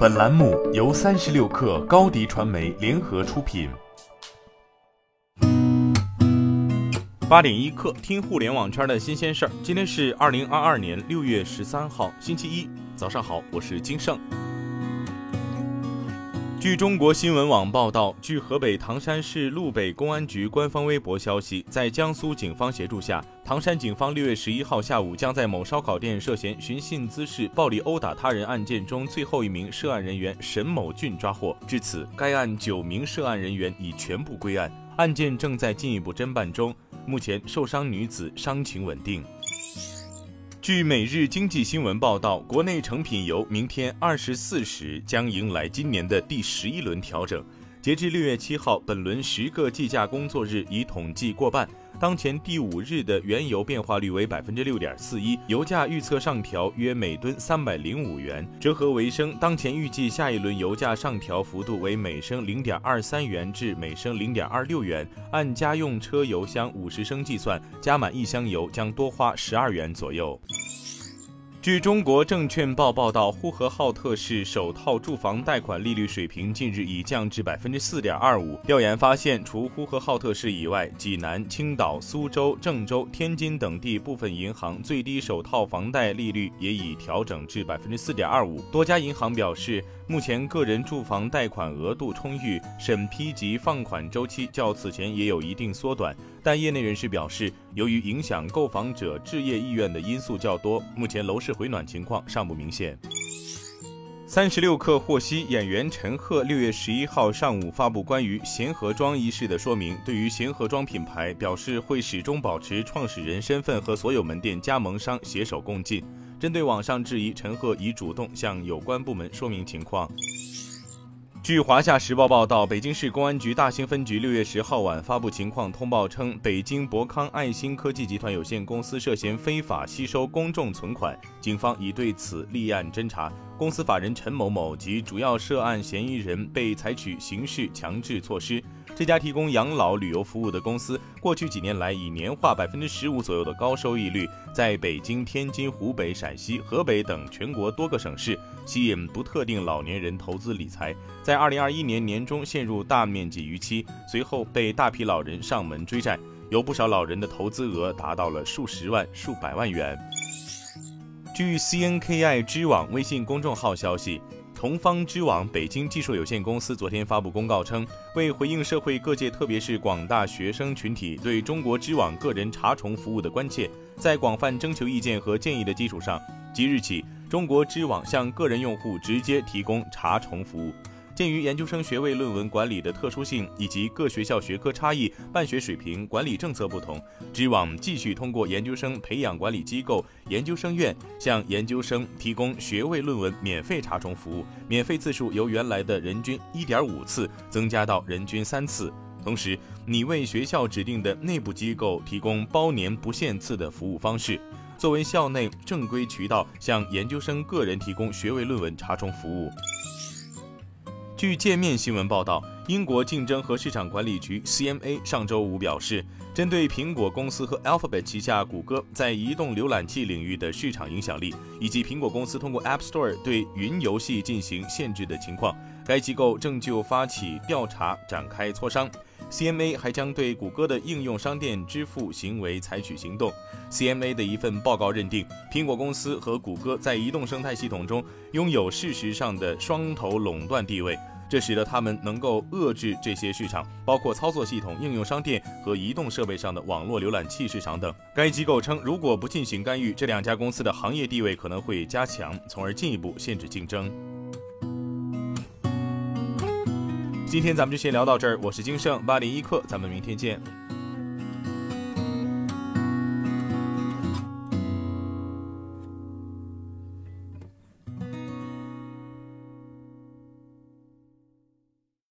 本栏目由三十六氪高低传媒联合出品。八点一刻，听互联网圈的新鲜事儿。今天是二零二二年六月十三号，星期一，早上好，我是金盛。据中国新闻网报道，据河北唐山市路北公安局官方微博消息，在江苏警方协助下，唐山警方六月十一号下午将在某烧烤店涉嫌寻衅滋事、暴力殴打他人案件中最后一名涉案人员沈某俊抓获。至此，该案九名涉案人员已全部归案，案件正在进一步侦办中。目前，受伤女子伤情稳定。据每日经济新闻报道，国内成品油明天二十四时将迎来今年的第十一轮调整。截至六月七号，本轮十个计价工作日已统计过半。当前第五日的原油变化率为百分之六点四一，油价预测上调约每吨三百零五元，折合为升。当前预计下一轮油价上调幅度为每升零点二三元至每升零点二六元。按家用车油箱五十升计算，加满一箱油将多花十二元左右。据中国证券报报道，呼和浩特市首套住房贷款利率水平近日已降至百分之四点二五。调研发现，除呼和浩特市以外，济南、青岛、苏州、郑州、天津等地部分银行最低首套房贷利率也已调整至百分之四点二五。多家银行表示，目前个人住房贷款额度充裕，审批及放款周期较此前也有一定缩短。但业内人士表示，由于影响购房者置业意愿的因素较多，目前楼市回暖情况尚不明显。三十六氪获悉，演员陈赫六月十一号上午发布关于贤合庄一事的说明，对于贤合庄品牌表示会始终保持创始人身份和所有门店加盟商携手共进。针对网上质疑，陈赫已主动向有关部门说明情况。据华夏时报报道，北京市公安局大兴分局六月十号晚发布情况通报称，北京博康爱心科技集团有限公司涉嫌非法吸收公众存款，警方已对此立案侦查。公司法人陈某某及主要涉案嫌疑人被采取刑事强制措施。这家提供养老旅游服务的公司，过去几年来以年化百分之十五左右的高收益率，在北京、天津、湖北、陕西、河北等全国多个省市吸引不特定老年人投资理财，在二零二一年年中陷入大面积逾期，随后被大批老人上门追债，有不少老人的投资额达到了数十万、数百万元。据 CNKI 知网微信公众号消息。同方知网北京技术有限公司昨天发布公告称，为回应社会各界，特别是广大学生群体对中国知网个人查重服务的关切，在广泛征求意见和建议的基础上，即日起，中国知网向个人用户直接提供查重服务。鉴于研究生学位论文管理的特殊性以及各学校学科差异、办学水平、管理政策不同，知网继续通过研究生培养管理机构、研究生院向研究生提供学位论文免费查重服务，免费次数由原来的人均一点五次增加到人均三次。同时，拟为学校指定的内部机构提供包年不限次的服务方式，作为校内正规渠道向研究生个人提供学位论文查重服务。据界面新闻报道，英国竞争和市场管理局 （CMA） 上周五表示，针对苹果公司和 Alphabet 旗下谷歌在移动浏览器领域的市场影响力，以及苹果公司通过 App Store 对云游戏进行限制的情况，该机构正就发起调查展开磋商。CMA 还将对谷歌的应用商店支付行为采取行动。CMA 的一份报告认定，苹果公司和谷歌在移动生态系统中拥有事实上的双头垄断地位，这使得他们能够遏制这些市场，包括操作系统、应用商店和移动设备上的网络浏览器市场等。该机构称，如果不进行干预，这两家公司的行业地位可能会加强，从而进一步限制竞争。今天咱们就先聊到这儿，我是金盛八零一刻，咱们明天见。